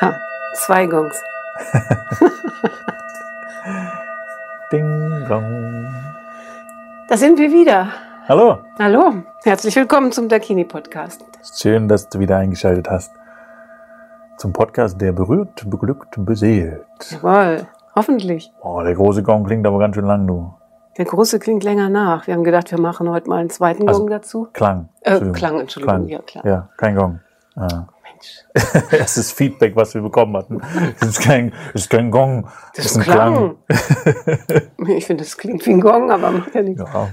Ha, zwei Gongs. Ding dong. Da sind wir wieder. Hallo, Hallo, herzlich willkommen zum Dakini Podcast. schön, dass du wieder eingeschaltet hast zum Podcast, der berührt, beglückt, beseelt. Jawohl, hoffentlich. Oh, der große Gong klingt aber ganz schön lang, du. Der große klingt länger nach. Wir haben gedacht, wir machen heute mal einen zweiten Also, Gong dazu. Klang. Äh, Entschuldigung. Klang, Entschuldigung, Klang. ja klar. Ja, kein Gong. Ah. Mensch, Das ist Feedback, was wir bekommen hatten. Das ist kein, das ist kein Gong. das ist ein klang. ich finde, das klingt wie ein Gong, aber macht ja nichts. Ja,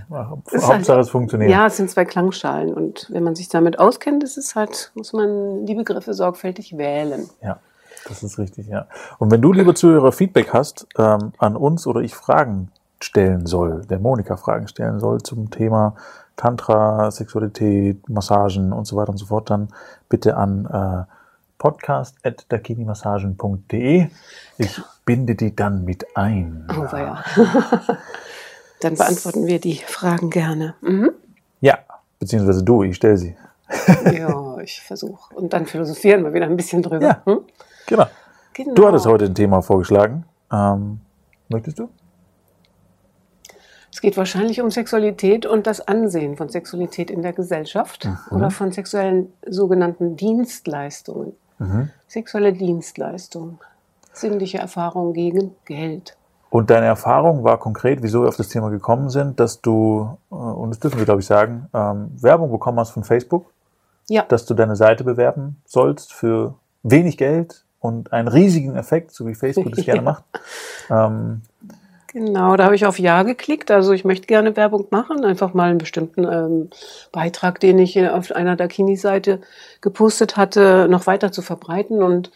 ist Hauptsache halt- es funktioniert. Ja, es sind zwei Klangschalen und wenn man sich damit auskennt, ist es halt, muss man die Begriffe sorgfältig wählen. Ja, das ist richtig, ja. Und wenn du, liebe Zuhörer, Feedback hast ähm, an uns oder ich Fragen stellen soll, der Monika Fragen stellen soll zum Thema Tantra, Sexualität, Massagen und so weiter und so fort, dann bitte an äh, podcast.dakinimassagen.de. Ich binde die dann mit ein. Oh, ja. Dann beantworten wir die Fragen gerne. Mhm. Ja, beziehungsweise du, ich stelle sie. Ja, ich versuche. Und dann philosophieren wir wieder ein bisschen drüber. Ja. Hm? Genau. Genau. Du hattest heute ein Thema vorgeschlagen. Ähm, möchtest du? Es geht wahrscheinlich um Sexualität und das Ansehen von Sexualität in der Gesellschaft Mhm. oder von sexuellen sogenannten Dienstleistungen. Mhm. Sexuelle Dienstleistungen. Sinnliche Erfahrung gegen Geld. Und deine Erfahrung war konkret, wieso wir auf das Thema gekommen sind, dass du, äh, und das dürfen wir glaube ich sagen, ähm, Werbung bekommen hast von Facebook, Ja, dass du deine Seite bewerben sollst für wenig Geld und einen riesigen Effekt, so wie Facebook das gerne Ja. macht. Ähm, genau. Da habe ich auf Ja geklickt. Also ich möchte gerne Werbung machen. Einfach mal einen bestimmten ähm, Beitrag, den ich auf einer Dakini-Seite gepostet hatte, noch weiter zu verbreiten. Und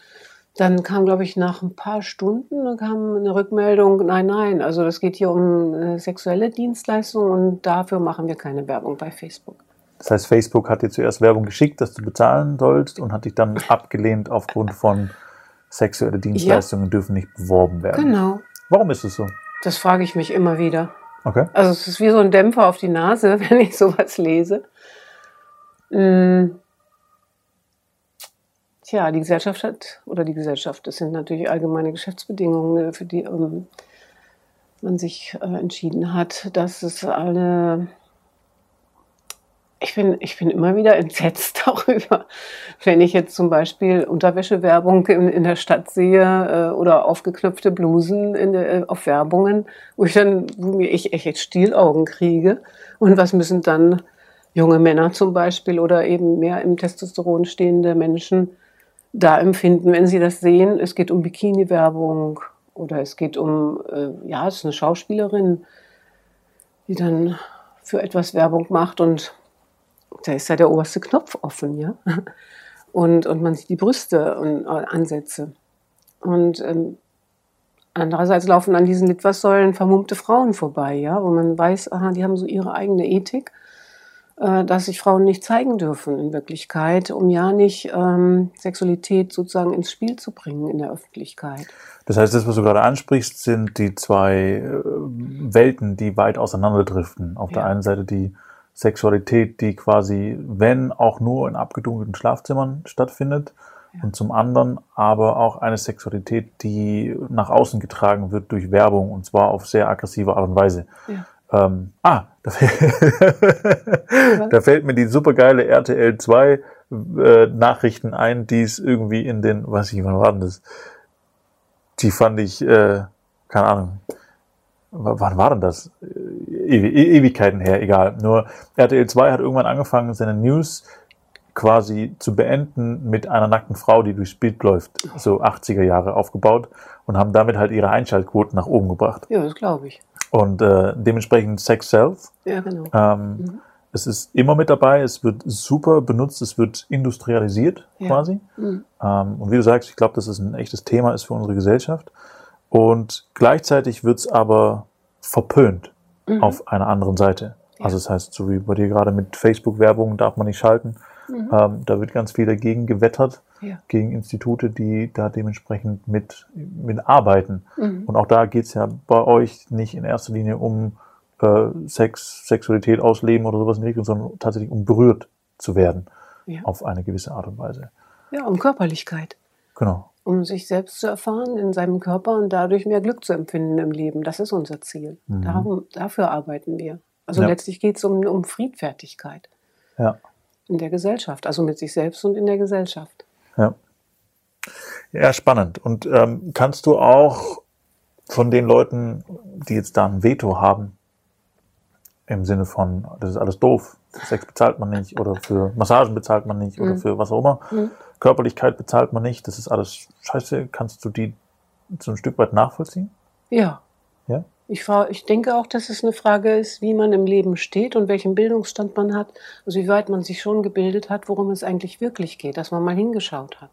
dann kam, glaube ich, nach ein paar Stunden kam eine Rückmeldung, nein, nein, also das geht hier um äh, sexuelle Dienstleistungen und dafür machen wir keine Werbung bei Facebook. das heißt, Facebook hat dir zuerst Werbung geschickt, dass du bezahlen sollst und hat dich dann abgelehnt aufgrund von sexuelle Dienstleistungen dürfen nicht beworben werden. Genau, Warum ist es so? Das frage ich mich immer wieder. Okay. Also es ist wie so ein Dämpfer auf die Nase, wenn ich sowas lese. Mm. Tja, die Gesellschaft hat, oder die Gesellschaft, das sind natürlich allgemeine Geschäftsbedingungen, äh, für die ähm, man sich äh, entschieden hat, dass es eine. Ich bin, ich bin immer wieder entsetzt darüber, wenn ich jetzt zum Beispiel Unterwäschewerbung in, in der Stadt sehe äh, oder aufgeknöpfte Blusen in äh, auf Werbungen, wo ich dann, wo mir ich echt Stielaugen kriege. Und was müssen dann junge Männer zum Beispiel oder eben mehr im Testosteron stehende Menschen da empfinden, wenn sie das sehen? Es geht um Bikini-Werbung oder es geht um, äh, ja, es ist eine Schauspielerin, die dann für etwas Werbung macht und da ist ja der oberste Knopf offen, ja. Und, und man sieht die Brüste und äh, Ansätze. Und ähm, andererseits laufen an diesen Litfaßsäulen vermummte Frauen vorbei, ja, wo man weiß, aha, die haben so ihre eigene Ethik, äh, dass sich Frauen nicht zeigen dürfen in Wirklichkeit, um ja nicht ähm, Sexualität sozusagen ins Spiel zu bringen in der Öffentlichkeit. Das heißt, das, was du gerade ansprichst, sind die zwei äh, Welten, die weit auseinanderdriften. Auf der Ja. einen Seite die Sexualität, die quasi, wenn auch nur in abgedunkelten Schlafzimmern stattfindet. Ja. Und zum anderen aber auch eine Sexualität, die nach außen getragen wird durch Werbung und zwar auf sehr aggressive Art und Weise. Ja. Ähm, ah, da, fällt- da fällt mir die supergeile RTL 2 äh, Nachrichten ein, die es irgendwie in den, was ich, wann war denn das? Die fand ich, äh, keine Ahnung, w- wann war denn das? E- Ewigkeiten her, egal. Nur RTL 2 hat irgendwann angefangen, seine News quasi zu beenden mit einer nackten Frau, die durchs Bild läuft, so 80er Jahre aufgebaut und haben damit halt ihre Einschaltquoten nach oben gebracht. Ja, das glaube ich. Und äh, dementsprechend Sex Self. Ja, genau. Ähm, Mhm. Es ist immer mit dabei, es wird super benutzt, es wird industrialisiert Ja. quasi. Mhm. Ähm, und wie du sagst, ich glaube, dass es ein echtes Thema ist für unsere Gesellschaft. Und gleichzeitig wird es aber verpönt Mhm. auf einer anderen Seite. Ja. Also das heißt, so wie bei dir gerade mit Facebook-Werbung darf man nicht schalten. Mhm. Ähm, da wird ganz viel dagegen gewettert, Ja. gegen Institute, die da dementsprechend mit, mit arbeiten. Mhm. Und auch da geht es ja bei euch nicht in erster Linie um äh, Sex, Sexualität ausleben oder sowas in die Richtung, sondern tatsächlich um berührt zu werden Ja. auf eine gewisse Art und Weise. ja, um Körperlichkeit. Genau. Um sich selbst zu erfahren in seinem Körper und dadurch mehr Glück zu empfinden im Leben. Das ist unser Ziel. Mhm. Darum, dafür arbeiten wir. Also Ja. letztlich geht es um, um Friedfertigkeit Ja. in der Gesellschaft, also mit sich selbst und in der Gesellschaft. Ja. Ja, spannend. Und ähm, kannst du auch von den Leuten, die jetzt da ein Veto haben, im Sinne von, das ist alles doof, für Sex bezahlt man nicht oder für Massagen bezahlt man nicht oder Mhm. für was auch immer, Mhm. Körperlichkeit bezahlt man nicht, das ist alles scheiße, kannst du die so ein Stück weit nachvollziehen? Ja. Ja? Ich, fra- ich denke auch, dass es eine Frage ist, wie man im Leben steht und welchen Bildungsstand man hat. Also wie weit man sich schon gebildet hat, worum es eigentlich wirklich geht, dass man mal hingeschaut hat.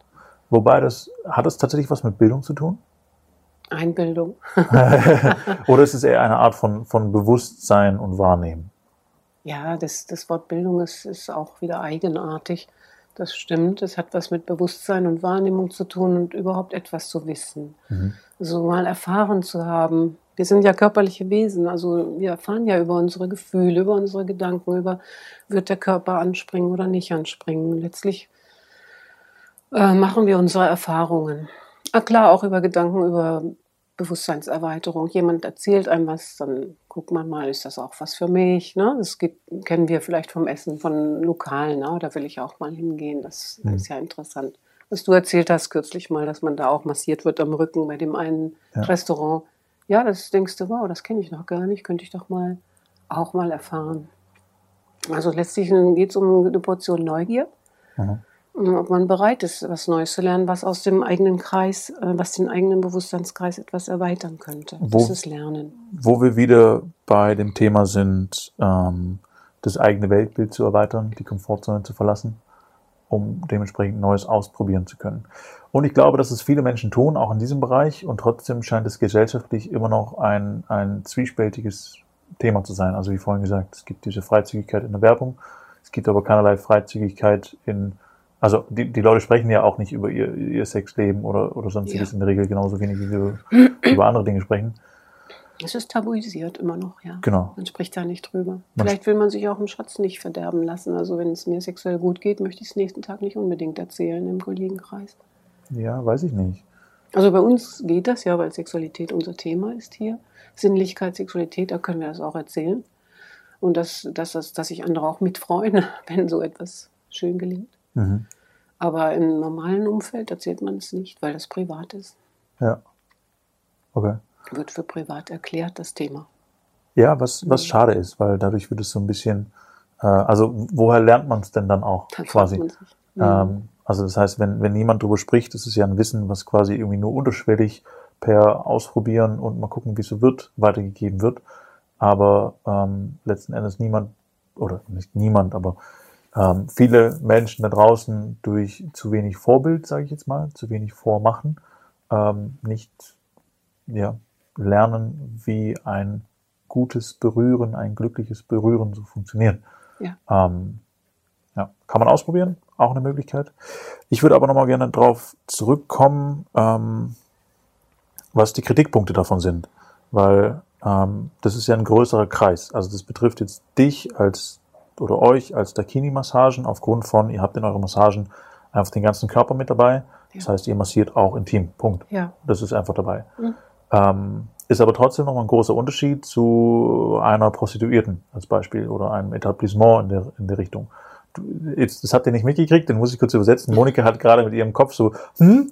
Wobei das, hat das tatsächlich was mit Bildung zu tun? Einbildung. oder ist es eher eine Art von, von Bewusstsein und Wahrnehmen? Ja, das, das Wort Bildung ist, ist auch wieder eigenartig. Das stimmt. Es hat was mit Bewusstsein und Wahrnehmung zu tun und überhaupt etwas zu wissen. Mhm. So mal erfahren zu haben. Wir sind ja körperliche Wesen, also wir erfahren ja über unsere Gefühle, über unsere Gedanken, über wird der Körper anspringen oder nicht anspringen. Letztlich äh, machen wir unsere Erfahrungen. Ah, klar, auch über Gedanken, über Bewusstseinserweiterung. Jemand erzählt einem was, dann guckt man mal, ist das auch was für mich? Ne? Das gibt, kennen wir vielleicht vom Essen von Lokalen, ne? da will ich auch mal hingehen. Das Mhm. ist ja interessant. Was du erzählt hast kürzlich mal, dass man da auch massiert wird am Rücken bei dem einen Ja. Restaurant. Ja, das denkst du, wow, das kenne ich noch gar nicht, könnte ich doch mal auch mal erfahren. Also letztlich geht es um eine Portion Neugier Mhm. Ob man bereit ist, was Neues zu lernen, was aus dem eigenen Kreis, äh, was den eigenen Bewusstseinskreis etwas erweitern könnte. Wo- Das ist Lernen. Wo wir wieder bei dem Thema sind, ähm, das eigene Weltbild zu erweitern, die Komfortzone zu verlassen, um dementsprechend Neues ausprobieren zu können. Und ich glaube, dass es viele Menschen tun, auch in diesem Bereich, und trotzdem scheint es gesellschaftlich immer noch ein, ein zwiespältiges Thema zu sein. Also wie vorhin gesagt, es gibt diese Freizügigkeit in der Werbung, es gibt aber keinerlei Freizügigkeit in, also die, die Leute sprechen ja auch nicht über ihr, ihr Sexleben oder, oder sonstiges Ja. in der Regel genauso wenig, wie wir über andere Dinge sprechen. Es ist tabuisiert immer noch, ja. Genau. Man spricht da nicht drüber. Man Vielleicht will man sich auch einen Schatz nicht verderben lassen. Also wenn es mir sexuell gut geht, möchte ich es nächsten Tag nicht unbedingt erzählen im Kollegenkreis. Ja, weiß ich nicht. Also bei uns geht das ja, weil Sexualität unser Thema ist hier. Sinnlichkeit, Sexualität, da können wir das auch erzählen. Und dass, dass, dass, dass sich andere auch mitfreuen, wenn so etwas schön gelingt. Mhm. Aber im normalen Umfeld erzählt man es nicht, weil das privat ist. Ja. Okay. Wird für privat erklärt, das Thema. Ja, was, was Mhm. schade ist, weil dadurch wird es so ein bisschen, äh, also woher lernt man es denn dann auch Dann quasi? Mhm. Ähm, also das heißt, wenn, wenn niemand drüber spricht, das ist ja ein Wissen, was quasi irgendwie nur unterschwellig per Ausprobieren und mal gucken, wie es so wird, weitergegeben wird. Aber ähm, letzten Endes niemand, oder nicht niemand, aber ähm, viele Menschen da draußen durch zu wenig Vorbild, sage ich jetzt mal, zu wenig Vormachen, ähm, nicht ja, lernen, wie ein gutes Berühren, ein glückliches Berühren so funktioniert. Ja. Ähm, ja, kann man ausprobieren, auch eine Möglichkeit. Ich würde aber nochmal gerne drauf zurückkommen, ähm, was die Kritikpunkte davon sind, weil ähm, das ist ja ein größerer Kreis. Also das betrifft jetzt dich als oder euch als Dakini-Massagen aufgrund von, ihr habt in euren Massagen einfach den ganzen Körper mit dabei. Das heißt, ihr massiert auch intim. Punkt. Ja. Das ist einfach dabei. Mhm. Ähm, ist aber trotzdem noch ein großer Unterschied zu einer Prostituierten als Beispiel oder einem Etablissement in der, in der Richtung. Du, jetzt, das habt ihr nicht mitgekriegt, den muss ich kurz übersetzen. Monika hat gerade mit ihrem Kopf so, hm,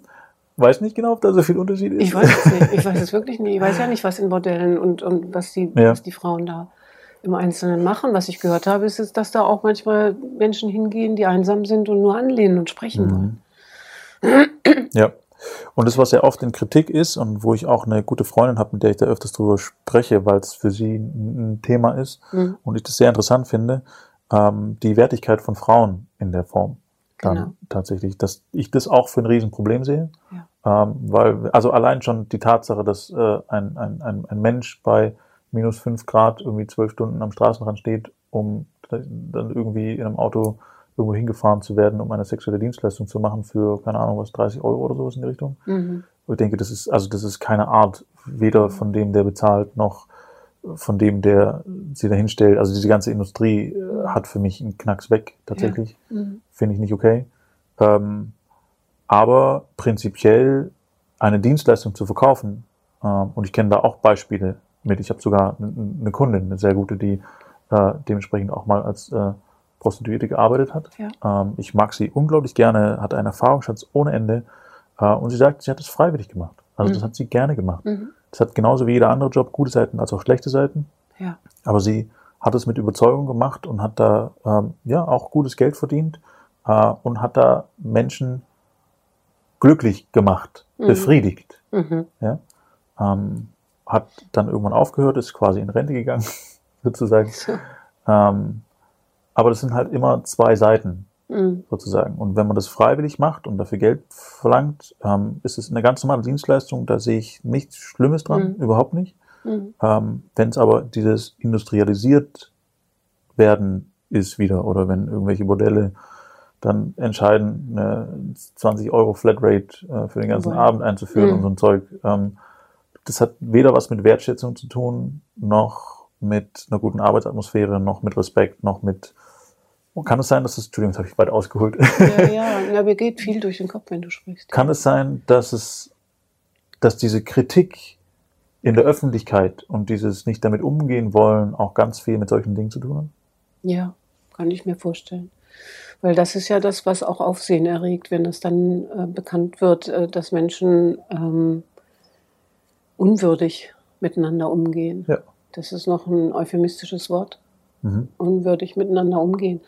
weiß nicht genau, ob da so viel Unterschied ist. Ich weiß es nicht. Ich weiß es wirklich nicht. Ich weiß ja nicht, was in Bordellen und, und was, die, Ja. was die Frauen da im Einzelnen machen. Was ich gehört habe, ist, es, dass da auch manchmal Menschen hingehen, die einsam sind und nur anlehnen und sprechen wollen. Mhm. Ja. Und das, was ja oft in Kritik ist und wo ich auch eine gute Freundin habe, mit der ich da öfters drüber spreche, weil es für sie ein ein Thema ist Mhm. und ich das sehr interessant finde, ähm, die Wertigkeit von Frauen in der Form. Dann Genau. tatsächlich, dass ich das auch für ein Riesenproblem sehe. Ja. Ähm, weil, also allein schon die Tatsache, dass äh, ein, ein, ein, ein Mensch bei minus fünf Grad irgendwie zwölf Stunden am Straßenrand steht, um dann irgendwie in einem Auto irgendwo hingefahren zu werden, um eine sexuelle Dienstleistung zu machen für, keine Ahnung, was, 30 Euro oder sowas in die Richtung. Mhm. Ich denke, das ist, also das ist keine Art, weder von dem, der bezahlt, noch von dem, der sie dahin stellt. Also diese ganze Industrie äh, hat für mich einen Knacks weg, tatsächlich. Mhm. Finde ich nicht okay. Ähm, aber prinzipiell eine Dienstleistung zu verkaufen, äh, und ich kenne da auch Beispiele mit, ich habe sogar eine Kundin, eine sehr gute, die äh, dementsprechend auch mal als äh, Prostituierte gearbeitet hat. Ja. Ähm, ich mag sie unglaublich gerne, hat einen Erfahrungsschatz ohne Ende äh, und sie sagt, sie hat es freiwillig gemacht. Also mhm. das hat sie gerne gemacht. Mhm. Das hat genauso wie jeder andere Job gute Seiten als auch schlechte Seiten. Ja. Aber sie hat es mit Überzeugung gemacht und hat da ähm, ja auch gutes Geld verdient äh, und hat da Menschen glücklich gemacht, mhm. befriedigt. Mhm. Ja? Ähm, hat dann irgendwann aufgehört, ist quasi in Rente gegangen, sozusagen. So. Ähm, aber das sind halt immer zwei Seiten, mhm. sozusagen. Und wenn man das freiwillig macht und dafür Geld verlangt, ähm, ist es eine ganz normale Dienstleistung, da sehe ich nichts Schlimmes dran, mhm. überhaupt nicht. Mhm. Ähm, wenn es aber dieses industrialisiert werden ist wieder, oder wenn irgendwelche Modelle dann entscheiden, eine 20 Euro Flatrate äh, für den ganzen Boah. Abend einzuführen mhm. und so ein Zeug, ähm, das hat weder was mit Wertschätzung zu tun, noch mit einer guten Arbeitsatmosphäre, noch mit Respekt, noch mit kann es sein, dass es, Entschuldigung, das habe ich weit ausgeholt. Ja, ja, ja, mir geht viel durch den Kopf, wenn du sprichst. Kann es sein, dass es, dass diese Kritik in der Öffentlichkeit und dieses nicht damit umgehen wollen auch ganz viel mit solchen Dingen zu tun hat? Ja, kann ich mir vorstellen. Weil das ist ja das, was auch Aufsehen erregt, wenn es dann äh, bekannt wird, äh, dass Menschen ähm, unwürdig miteinander umgehen. Ja. Das ist noch ein euphemistisches Wort. Mhm. Unwürdig miteinander umgehen.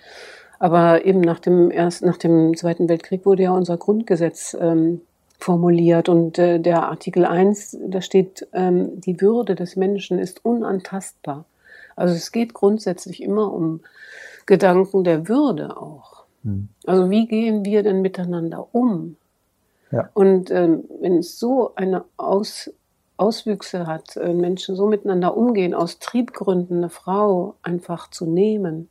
Aber eben nach dem, erst, nach dem Zweiten Weltkrieg wurde ja unser Grundgesetz ähm, formuliert und äh, der Artikel 1, da steht, ähm, die Würde des Menschen ist unantastbar. Also es geht grundsätzlich immer um Gedanken der Würde auch. Mhm. Also wie gehen wir denn miteinander um? Ja. Und ähm, wenn es so eine Aus Auswüchse hat, äh, Menschen so miteinander umgehen, aus Triebgründen eine Frau einfach zu nehmen,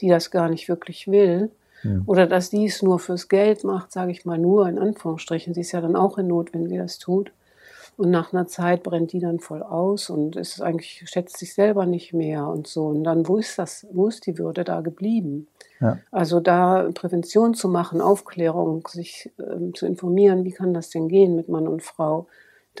die das gar nicht wirklich will, ja. oder dass die es nur fürs Geld macht, sage ich mal nur in Anführungsstrichen. Sie ist ja dann auch in Not, wenn sie das tut. Und nach einer Zeit brennt die dann voll aus und ist eigentlich, schätzt sich selber nicht mehr und so. Und dann, wo ist das, wo ist die Würde da geblieben? Ja. Also da Prävention zu machen, Aufklärung, sich ähm, zu informieren, wie kann das denn gehen mit Mann und Frau,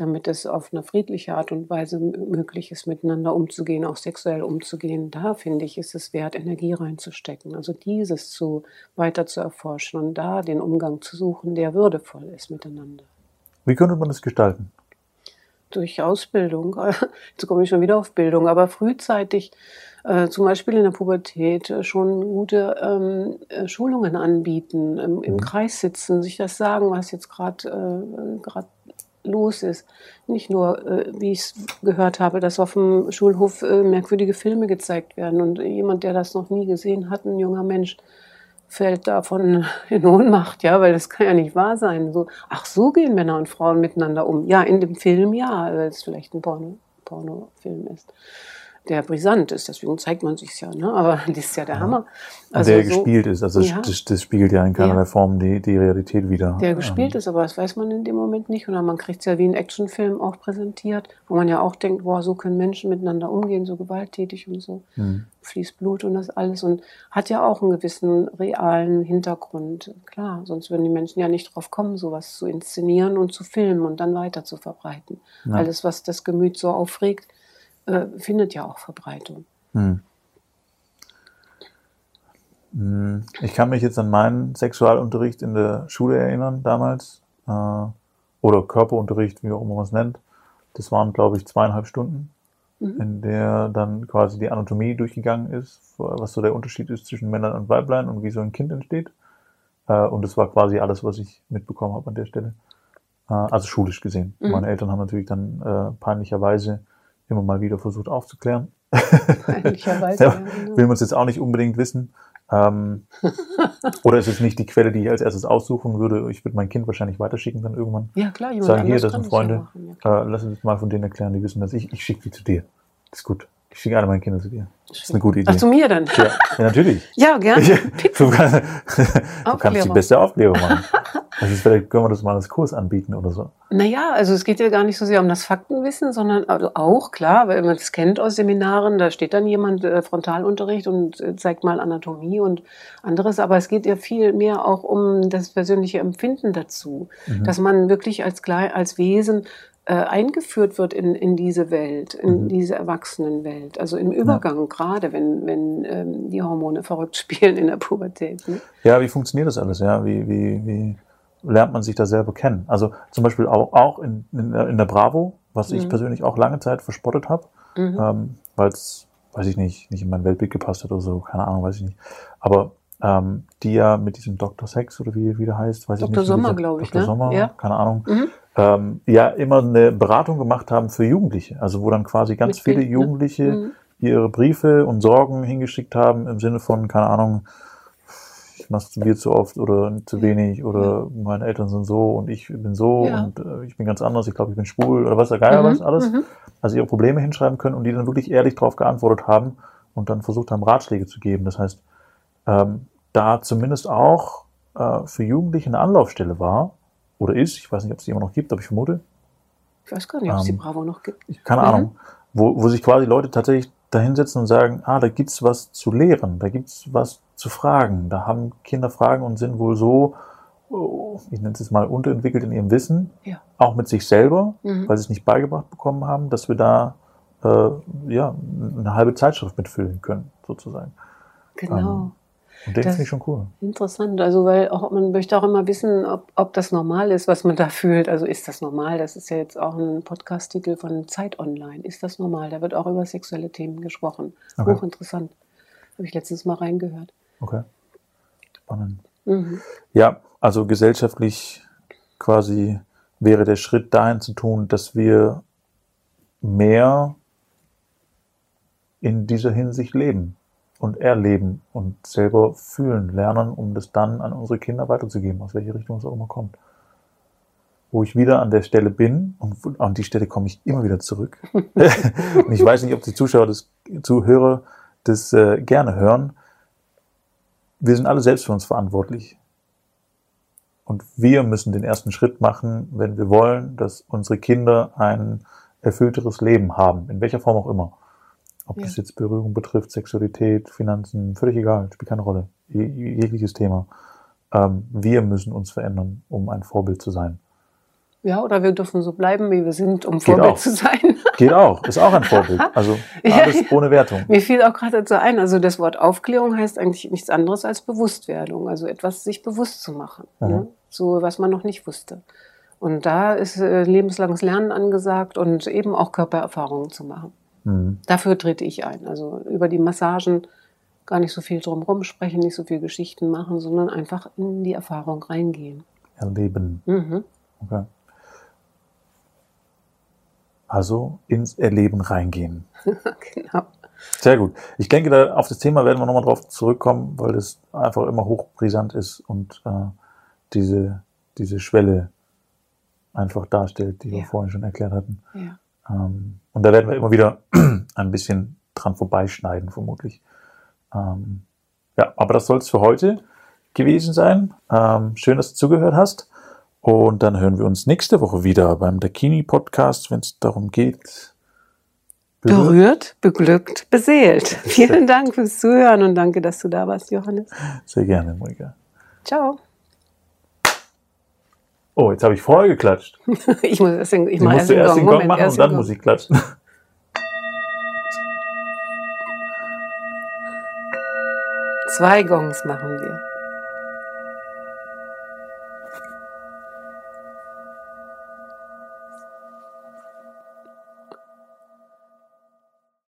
damit es auf eine friedliche Art und Weise möglich ist, miteinander umzugehen, auch sexuell umzugehen. Da finde ich, ist es wert, Energie reinzustecken. Also dieses zu weiter zu erforschen und da den Umgang zu suchen, der würdevoll ist miteinander. Wie könnte man das gestalten? Durch Ausbildung. Jetzt komme ich schon wieder auf Bildung, aber frühzeitig äh, zum Beispiel in der Pubertät äh, schon gute ähm, äh, Schulungen anbieten, im, im, mhm. Kreis sitzen, sich das sagen, was jetzt gerade äh, los ist. Nicht nur, äh, wie ich es gehört habe, dass auf dem Schulhof äh, merkwürdige Filme gezeigt werden und jemand, der das noch nie gesehen hat, ein junger Mensch, fällt davon in Ohnmacht, ja, weil das kann ja nicht wahr sein. So, ach, so gehen Männer und Frauen miteinander um. Ja, in dem Film ja, weil es vielleicht ein Porno, Pornofilm ist der brisant ist. Deswegen zeigt man sich ja. Ne? Aber das ist ja der Hammer. Also der so, gespielt ist. Also ja. das, das, spiegelt ja in keiner ja. Form die, die Realität wieder. Der gespielt ähm. ist, aber das weiß man in dem Moment nicht. Oder man kriegt es ja wie ein Actionfilm auch präsentiert, wo man ja auch denkt, boah, so können Menschen miteinander umgehen, so gewalttätig und so. Mhm. Fließt Blut und das alles. Und hat ja auch einen gewissen realen Hintergrund. Klar, sonst würden die Menschen ja nicht drauf kommen, sowas zu inszenieren und zu filmen und dann weiter zu verbreiten. Ja. Alles, was das Gemüt so aufregt, äh, findet ja auch Verbreitung. Hm. hm. Ich kann mich jetzt an meinen Sexualunterricht in der Schule erinnern damals. Äh, oder Körperunterricht, wie auch immer man es nennt. Das waren, glaube ich, zweieinhalb Stunden, mhm. in der dann quasi die Anatomie durchgegangen ist, was so der Unterschied ist zwischen Männern und Weiblein und wie so ein Kind entsteht. Äh, und das war quasi alles, was ich mitbekommen habe an der Stelle. also schulisch gesehen. Mhm. Meine Eltern haben natürlich dann peinlicherweise immer mal wieder versucht aufzuklären. Peinlicherweise. ja, genau. will man es jetzt auch nicht unbedingt wissen. Ähm, oder ist es nicht die Quelle, die ich als erstes aussuchen würde? Ich würde mein Kind wahrscheinlich weiterschicken dann irgendwann. Ja, klar, jemand Sagen, hier, das sind Freunde. Ja äh, lass uns mal von denen erklären, die wissen das. Ich, ich schicke die zu dir. Das ist gut. Ich schicke alle meine Kinder zu dir. Das ist eine gute Idee. Ach, zu mir dann? Ja, ja natürlich. ja gerne. du, kannst, du kannst die beste Aufklärung machen. Also vielleicht können wir das mal als Kurs anbieten oder so. Naja, also es geht ja gar nicht so sehr um das Faktenwissen, sondern also auch, klar, weil man es kennt aus Seminaren, da steht dann jemand äh, Frontalunterricht und äh, zeigt mal Anatomie und anderes, aber es geht ja viel mehr auch um das persönliche Empfinden dazu, mhm. dass man wirklich als, als Wesen äh, eingeführt wird in, in diese Welt, in mhm. diese Erwachsenenwelt. Also im Übergang, ja. gerade wenn, wenn ähm, die Hormone verrückt spielen in der Pubertät. Ne? Ja, wie funktioniert das alles? Ja, wie, wie, wie lernt man sich da selber kennen? Also zum Beispiel auch, auch in, in, in der Bravo, was mhm. ich persönlich auch lange Zeit verspottet habe, mhm. ähm, weil es, weiß ich nicht, nicht in mein Weltbild gepasst hat oder so, keine Ahnung, weiß ich nicht. Aber ähm, die ja mit diesem Dr. Sex oder wie, wie der heißt, weiß Dr. ich nicht. Sommer, glaube ich. Dr. Ne? Sommer, ja. keine Ahnung. Mhm ähm, ja immer eine Beratung gemacht haben für Jugendliche. Also wo dann quasi ganz Mit viele Bild, ne? Jugendliche ne? ihre Briefe und Sorgen hingeschickt haben im Sinne von, keine Ahnung, ich masturbiere zu oft oder zu wenig oder ja. meine Eltern sind so und ich bin so ja. und äh, ich bin ganz anders, ich glaube, ich bin schwul oder was der Geier mhm. was alles. Mhm. Also ihre Probleme hinschreiben können und die dann wirklich ehrlich darauf geantwortet haben und dann versucht haben, Ratschläge zu geben. Das heißt, ähm, da zumindest auch äh, für Jugendliche eine Anlaufstelle war, oder ist. Ich weiß nicht, ob es die immer noch gibt, aber ich vermute. Ich weiß gar nicht, ob es ähm, die Bravo noch gibt. Keine mhm. Ahnung. Wo, wo sich quasi Leute tatsächlich dahinsetzen und sagen, ah, da gibt's was zu lehren, da gibt's was zu fragen. Da haben Kinder Fragen und sind wohl so, oh, ich nenne es jetzt mal, unterentwickelt in ihrem Wissen, ja. auch mit sich selber, mhm. weil sie es nicht beigebracht bekommen haben, dass wir da äh, ja, eine halbe Zeitschrift mitfüllen können, sozusagen. Genau. Ähm, und den finde ich schon cool. Interessant. Also, weil auch, man möchte auch immer wissen, ob, ob das normal ist, was man da fühlt. Also, ist das normal? Das ist ja jetzt auch ein Podcast-Titel von Zeit Online. Ist das normal? Da wird auch über sexuelle Themen gesprochen. Okay. Hochinteressant. Habe ich letztens mal reingehört. Okay. Spannend. Mhm. Ja, also gesellschaftlich quasi wäre der Schritt dahin zu tun, dass wir mehr in dieser Hinsicht leben und erleben und selber fühlen lernen, um das dann an unsere Kinder weiterzugeben, aus welcher Richtung es auch immer kommt. Wo ich wieder an der Stelle bin, und an die Stelle komme ich immer wieder zurück. und ich weiß nicht, ob die Zuschauer, das, Zuhörer das äh, gerne hören. Wir sind alle selbst für uns verantwortlich. Und wir müssen den ersten Schritt machen, wenn wir wollen, dass unsere Kinder ein erfüllteres Leben haben, in welcher Form auch immer. Ob ja. das jetzt Berührung betrifft, Sexualität, Finanzen, völlig egal, spielt keine Rolle. jegliches Thema. Ähm, wir müssen uns verändern, um ein Vorbild zu sein. Ja, oder wir dürfen so bleiben, wie wir sind, um Geht Vorbild auch. zu sein. Geht auch, ist auch ein Vorbild. Also alles ja, ohne Wertung. Mir fiel auch gerade dazu ein, also das Wort Aufklärung heißt eigentlich nichts anderes als Bewusstwerdung, also etwas sich bewusst zu machen, mhm. ne? so was man noch nicht wusste. Und da ist äh, lebenslanges Lernen angesagt und eben auch Körpererfahrungen zu machen. Mhm. Dafür trete ich ein. Also über die Massagen gar nicht so viel drumherum sprechen, nicht so viel Geschichten machen, sondern einfach in die Erfahrung reingehen. Erleben. Mhm. Okay. Also ins Erleben reingehen. genau. Sehr gut. Ich denke, da auf das Thema werden wir nochmal drauf zurückkommen, weil es einfach immer hochbrisant ist und äh, diese, diese Schwelle einfach darstellt, die ja. wir vorhin schon erklärt hatten. Ja. Ähm, und da werden wir immer wieder ein bisschen dran vorbeischneiden, vermutlich. Ähm, ja, aber das soll es für heute gewesen sein. Ähm, schön, dass du zugehört hast. Und dann hören wir uns nächste Woche wieder beim Dakini Podcast, wenn es darum geht. Berührt, berührt beglückt, beseelt. Vielen Dank fürs Zuhören und danke, dass du da warst, Johannes. Sehr gerne, Monika. Ciao. Oh, jetzt habe ich vorher geklatscht. ich muss erst den, ich mache erst Gong, den Gong Moment, machen und dann muss ich klatschen. Zwei Gongs machen wir.